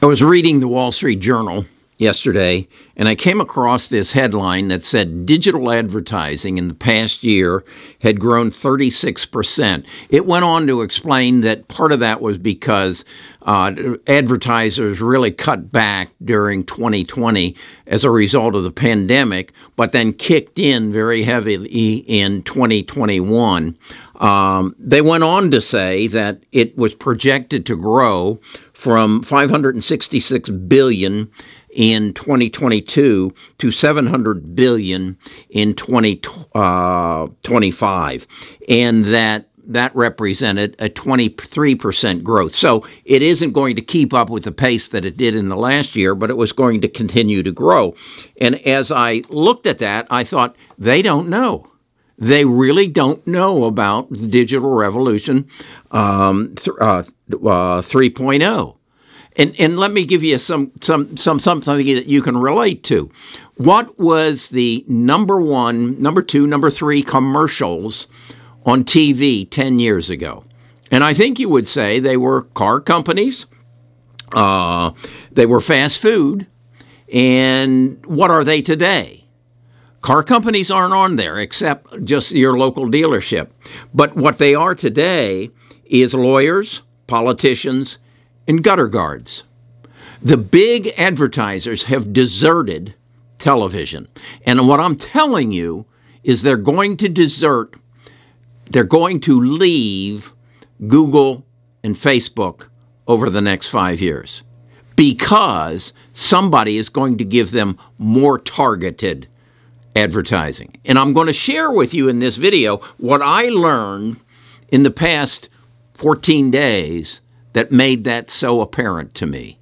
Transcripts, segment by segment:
I was reading the Wall Street Journal yesterday and I came across this headline that said digital advertising in the past year had grown 36%. It went on to explain that part of that was because uh, advertisers really cut back during 2020 as a result of the pandemic, but then kicked in very heavily in 2021. Um, they went on to say that it was projected to grow from 566 billion in 2022 to 700 billion in 2025 uh, and that that represented a 23% growth. So it isn't going to keep up with the pace that it did in the last year, but it was going to continue to grow. And as I looked at that, I thought, they don't know. They really don't know about the digital revolution um, th- uh, uh, 3.0. And, and let me give you some, some, some, something that you can relate to. What was the number one, number two, number three commercials on TV 10 years ago? And I think you would say they were car companies, uh, they were fast food, and what are they today? Car companies aren't on there except just your local dealership. But what they are today is lawyers, politicians, and gutter guards. The big advertisers have deserted television. And what I'm telling you is they're going to desert, they're going to leave Google and Facebook over the next five years because somebody is going to give them more targeted advertising. And I'm going to share with you in this video what I learned in the past 14 days that made that so apparent to me.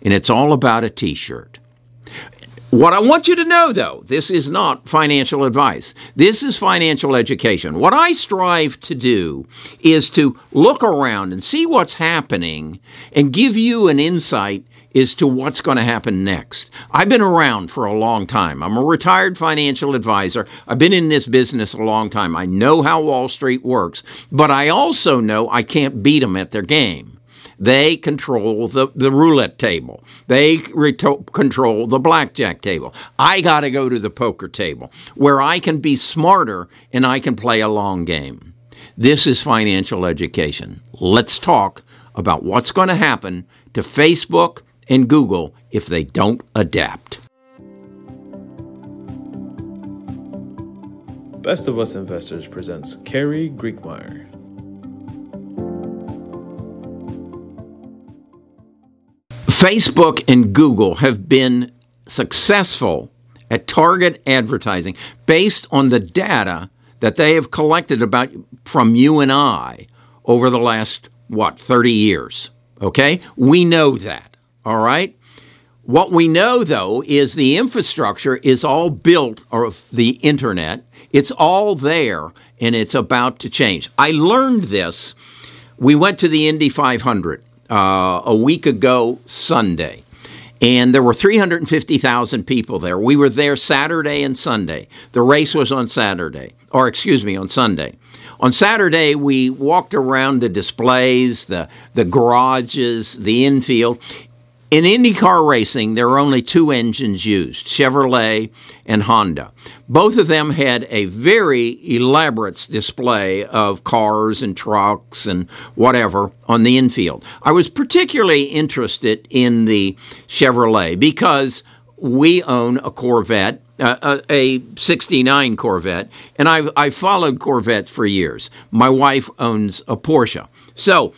And it's all about a t shirt. What I want you to know, though, this is not financial advice. This is financial education. What I strive to do is to look around and see what's happening and give you an insight as to what's going to happen next. I've been around for a long time. I'm a retired financial advisor. I've been in this business a long time. I know how Wall Street works, but I also know I can't beat them at their game. They control the, the roulette table. They reto- control the blackjack table. I got to go to the poker table where I can be smarter and I can play a long game. This is financial education. Let's talk about what's going to happen to Facebook and Google if they don't adapt. Best of Us Investors presents Gary Grinkmeyer. Facebook and Google have been successful at target advertising based on the data that they have collected about from you and I over the last what 30 years okay we know that all right what we know though is the infrastructure is all built of the internet it's all there and it's about to change i learned this we went to the indy 500 uh, a week ago Sunday. And there were 350,000 people there. We were there Saturday and Sunday. The race was on Saturday, or excuse me, on Sunday. On Saturday, we walked around the displays, the, the garages, the infield. In IndyCar racing, there are only two engines used Chevrolet and Honda. Both of them had a very elaborate display of cars and trucks and whatever on the infield. I was particularly interested in the Chevrolet because we own a Corvette, uh, a 69 Corvette, and I've, I've followed Corvettes for years. My wife owns a Porsche. So,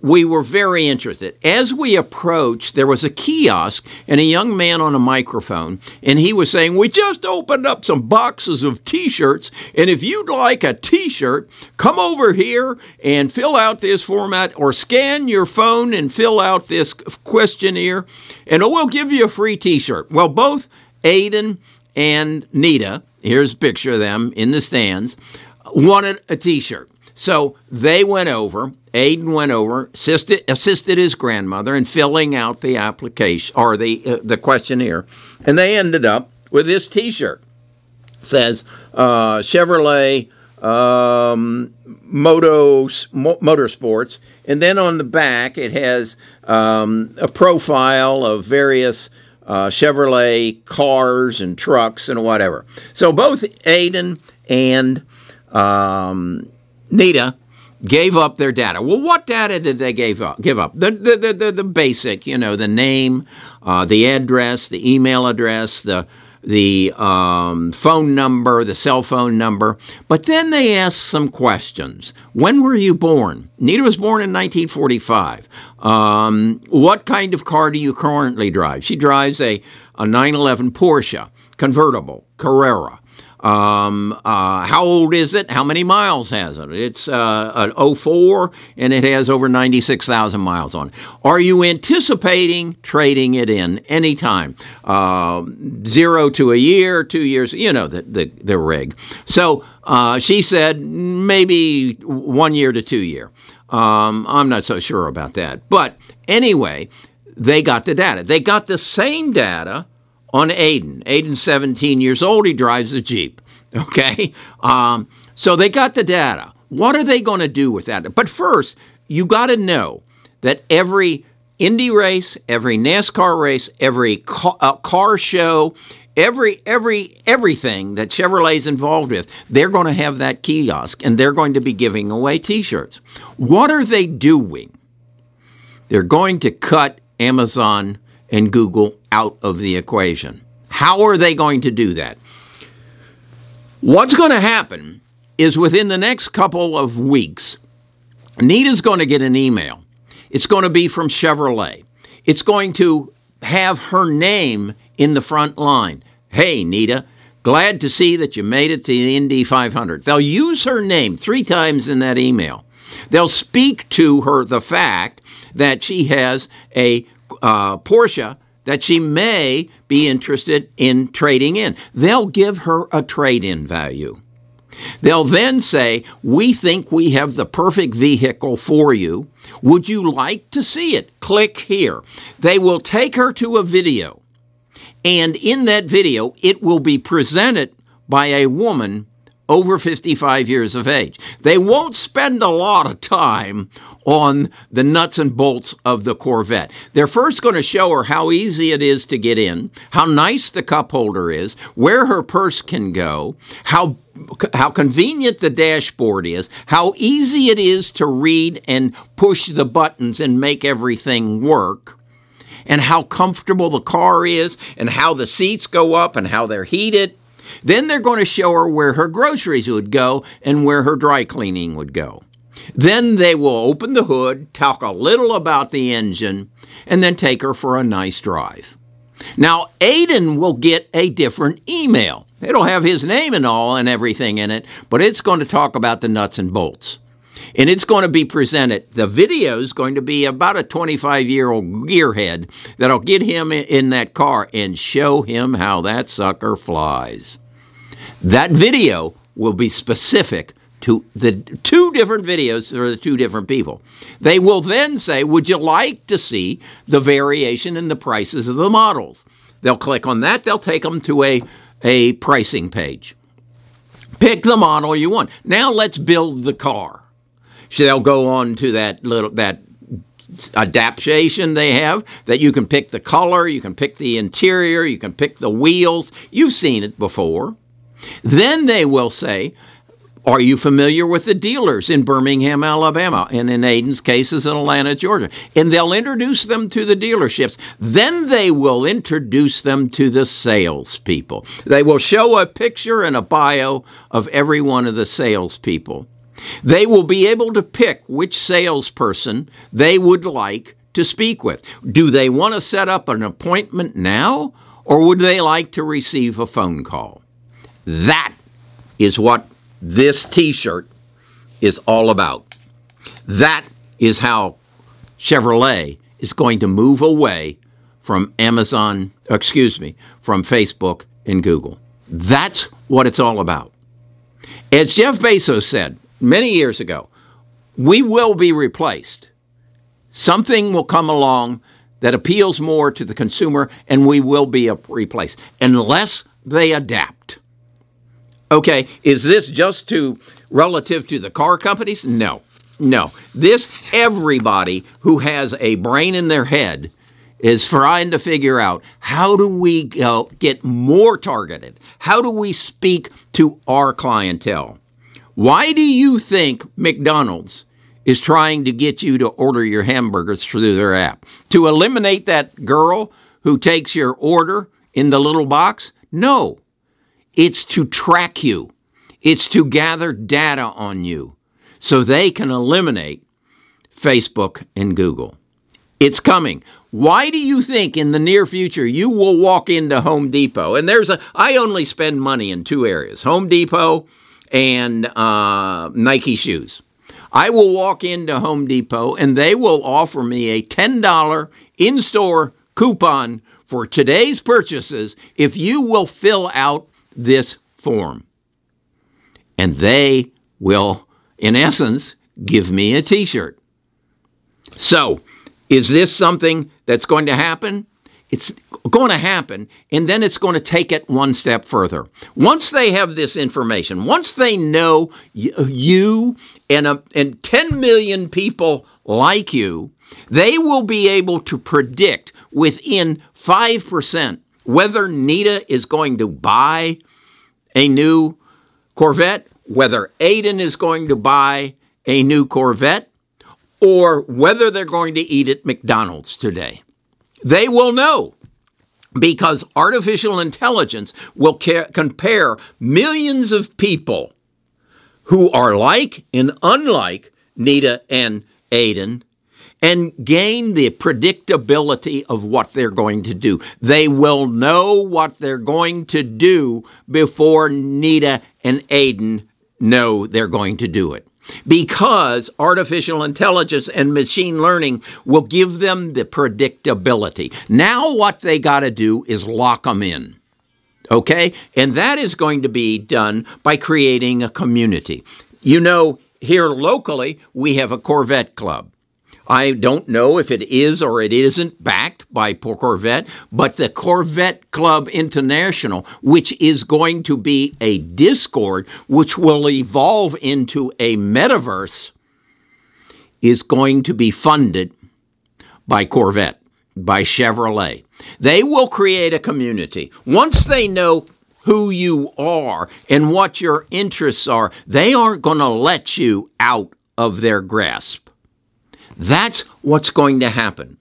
we were very interested. As we approached, there was a kiosk and a young man on a microphone, and he was saying, We just opened up some boxes of t shirts, and if you'd like a t shirt, come over here and fill out this format or scan your phone and fill out this questionnaire, and we'll give you a free t shirt. Well, both Aiden and Nita, here's a picture of them in the stands, wanted a t shirt. So they went over, Aiden went over, assisted, assisted his grandmother in filling out the application or the, uh, the questionnaire, and they ended up with this t shirt. says uh, Chevrolet um, Moto, Motorsports, And then on the back, it has um, a profile of various uh, Chevrolet cars and trucks and whatever. So both Aiden and um, Nita gave up their data. Well, what data did they give up? Give up the the the, the, the basic, you know, the name, uh, the address, the email address, the the um, phone number, the cell phone number. But then they asked some questions. When were you born? Nita was born in 1945. Um, what kind of car do you currently drive? She drives a, a 911 Porsche convertible Carrera. Um, uh, how old is it? How many miles has it? It's uh, an 04 and it has over 96,000 miles on it. Are you anticipating trading it in anytime? Uh, zero to a year, two years, you know, the, the, the rig. So uh, she said maybe one year to two year. Um, I'm not so sure about that. But anyway, they got the data. They got the same data on Aiden. Aiden's 17 years old. He drives a Jeep. Okay? Um, so they got the data. What are they going to do with that? But first, you got to know that every Indy race, every NASCAR race, every car, uh, car show, every every everything that Chevrolet's involved with, they're going to have that kiosk and they're going to be giving away T-shirts. What are they doing? They're going to cut Amazon and Google out of the equation. How are they going to do that? What's going to happen is within the next couple of weeks, Nita's going to get an email. It's going to be from Chevrolet. It's going to have her name in the front line. Hey, Nita, glad to see that you made it to the Indy 500. They'll use her name three times in that email. They'll speak to her the fact that she has a uh, Porsche that she may be interested in trading in. They'll give her a trade in value. They'll then say, We think we have the perfect vehicle for you. Would you like to see it? Click here. They will take her to a video. And in that video, it will be presented by a woman over 55 years of age. They won't spend a lot of time on the nuts and bolts of the Corvette. They're first going to show her how easy it is to get in, how nice the cup holder is, where her purse can go, how how convenient the dashboard is, how easy it is to read and push the buttons and make everything work and how comfortable the car is, and how the seats go up, and how they're heated, then they're going to show her where her groceries would go and where her dry cleaning would go. Then they will open the hood, talk a little about the engine, and then take her for a nice drive. Now, Aiden will get a different email. It'll have his name and all and everything in it, but it's going to talk about the nuts and bolts. And it's going to be presented. The video is going to be about a 25 year old gearhead that'll get him in that car and show him how that sucker flies. That video will be specific to the two different videos for the two different people. They will then say, Would you like to see the variation in the prices of the models? They'll click on that, they'll take them to a, a pricing page. Pick the model you want. Now let's build the car. So they'll go on to that little that adaptation they have that you can pick the color, you can pick the interior, you can pick the wheels. You've seen it before. Then they will say, are you familiar with the dealers in Birmingham, Alabama, and in Aiden's cases in Atlanta, Georgia? And they'll introduce them to the dealerships. Then they will introduce them to the salespeople. They will show a picture and a bio of every one of the salespeople. They will be able to pick which salesperson they would like to speak with. Do they want to set up an appointment now, or would they like to receive a phone call? That is what this t shirt is all about. That is how Chevrolet is going to move away from Amazon, excuse me, from Facebook and Google. That's what it's all about. As Jeff Bezos said, many years ago, we will be replaced. Something will come along that appeals more to the consumer, and we will be replaced unless they adapt. Okay, is this just to relative to the car companies? No. no. This everybody who has a brain in their head is trying to figure out how do we get more targeted? How do we speak to our clientele? Why do you think McDonald's is trying to get you to order your hamburgers through their app? To eliminate that girl who takes your order in the little box? No. It's to track you. It's to gather data on you so they can eliminate Facebook and Google. It's coming. Why do you think in the near future you will walk into Home Depot? And there's a, I only spend money in two areas Home Depot and uh, Nike shoes. I will walk into Home Depot and they will offer me a $10 in store coupon for today's purchases if you will fill out this form. And they will, in essence, give me a t shirt. So, is this something that's going to happen? It's going to happen, and then it's going to take it one step further. Once they have this information, once they know you and, a, and 10 million people like you, they will be able to predict within 5% whether Nita is going to buy a new Corvette, whether Aiden is going to buy a new Corvette, or whether they're going to eat at McDonald's today. They will know because artificial intelligence will ca- compare millions of people who are like and unlike Nita and Aiden and gain the predictability of what they're going to do. They will know what they're going to do before Nita and Aiden know they're going to do it. Because artificial intelligence and machine learning will give them the predictability. Now, what they got to do is lock them in. Okay? And that is going to be done by creating a community. You know, here locally, we have a Corvette Club. I don't know if it is or it isn't backed by Corvette, but the Corvette Club International, which is going to be a Discord, which will evolve into a metaverse, is going to be funded by Corvette, by Chevrolet. They will create a community. Once they know who you are and what your interests are, they aren't going to let you out of their grasp. That's what's going to happen.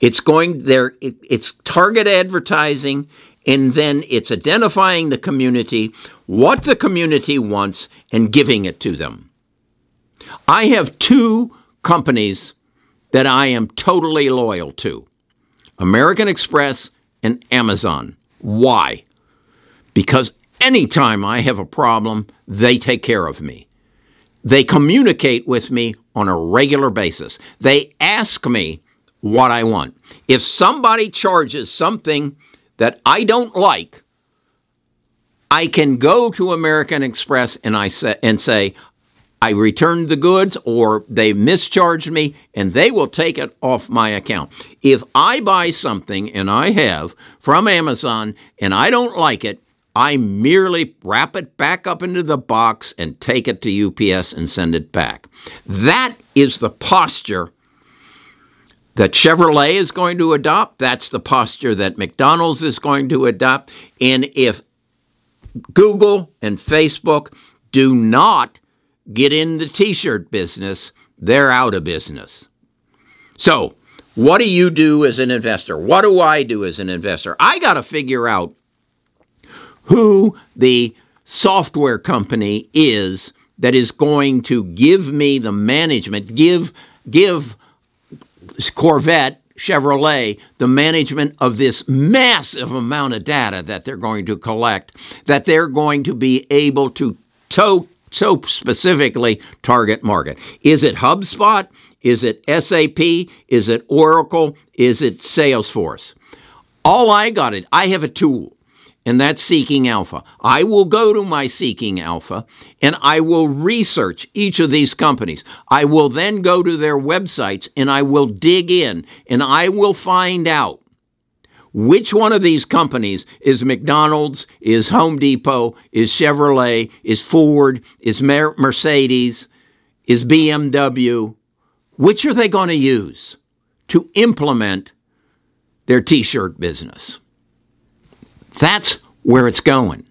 It's going there. It, it's target advertising, and then it's identifying the community, what the community wants, and giving it to them. I have two companies that I am totally loyal to American Express and Amazon. Why? Because anytime I have a problem, they take care of me. They communicate with me on a regular basis. They ask me what I want. If somebody charges something that I don't like, I can go to American Express and I say and say I returned the goods or they mischarged me and they will take it off my account. If I buy something and I have from Amazon and I don't like it, I merely wrap it back up into the box and take it to UPS and send it back. That is the posture that Chevrolet is going to adopt. That's the posture that McDonald's is going to adopt. And if Google and Facebook do not get in the t shirt business, they're out of business. So, what do you do as an investor? What do I do as an investor? I got to figure out who the software company is that is going to give me the management, give give Corvette Chevrolet the management of this massive amount of data that they're going to collect, that they're going to be able to so, so specifically target market. Is it HubSpot? Is it SAP? Is it Oracle? Is it Salesforce? All I got it, I have a tool and that's Seeking Alpha. I will go to my Seeking Alpha and I will research each of these companies. I will then go to their websites and I will dig in and I will find out which one of these companies is McDonald's, is Home Depot, is Chevrolet, is Ford, is Mercedes, is BMW. Which are they going to use to implement their t shirt business? That's where it's going.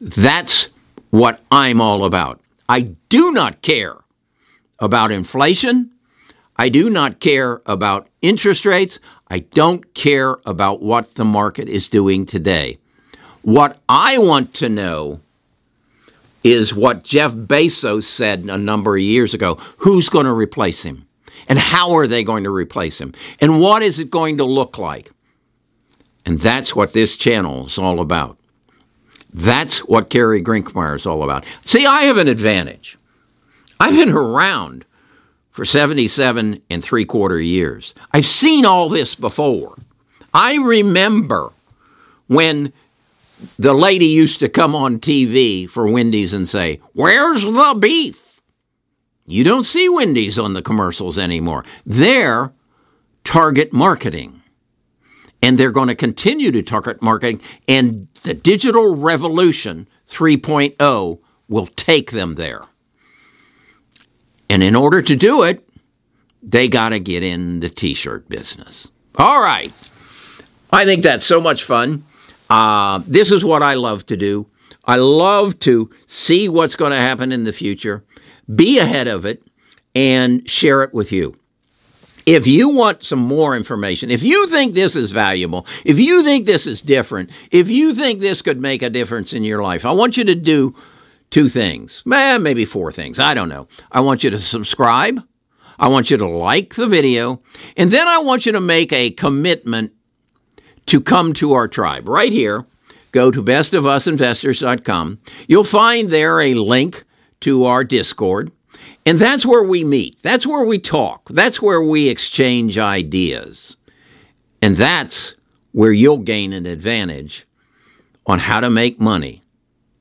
That's what I'm all about. I do not care about inflation. I do not care about interest rates. I don't care about what the market is doing today. What I want to know is what Jeff Bezos said a number of years ago who's going to replace him? And how are they going to replace him? And what is it going to look like? And that's what this channel is all about. That's what Gary Grinkmeyer is all about. See, I have an advantage. I've been around for 77 and three quarter years. I've seen all this before. I remember when the lady used to come on TV for Wendy's and say, Where's the beef? You don't see Wendy's on the commercials anymore. They're target marketing. And they're going to continue to target marketing, and the digital revolution 3.0 will take them there. And in order to do it, they got to get in the t shirt business. All right. I think that's so much fun. Uh, this is what I love to do. I love to see what's going to happen in the future, be ahead of it, and share it with you. If you want some more information, if you think this is valuable, if you think this is different, if you think this could make a difference in your life, I want you to do two things, eh, maybe four things. I don't know. I want you to subscribe. I want you to like the video. And then I want you to make a commitment to come to our tribe right here. Go to bestofusinvestors.com. You'll find there a link to our Discord. And that's where we meet. That's where we talk. That's where we exchange ideas. And that's where you'll gain an advantage on how to make money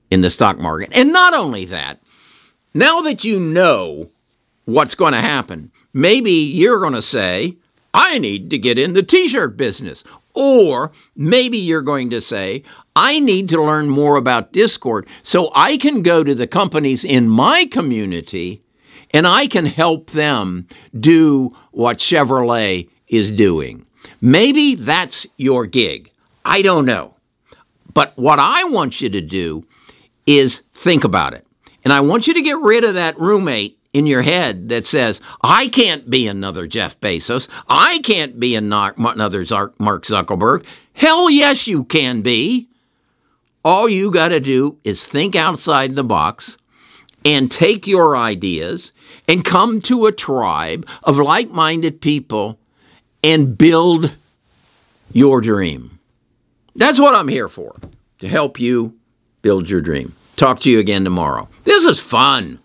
in the stock market. And not only that, now that you know what's going to happen, maybe you're going to say, I need to get in the t shirt business. Or maybe you're going to say, I need to learn more about Discord so I can go to the companies in my community and I can help them do what Chevrolet is doing. Maybe that's your gig. I don't know. But what I want you to do is think about it. And I want you to get rid of that roommate in your head that says, I can't be another Jeff Bezos. I can't be another Mark Zuckerberg. Hell yes, you can be. All you got to do is think outside the box and take your ideas and come to a tribe of like minded people and build your dream. That's what I'm here for, to help you build your dream. Talk to you again tomorrow. This is fun.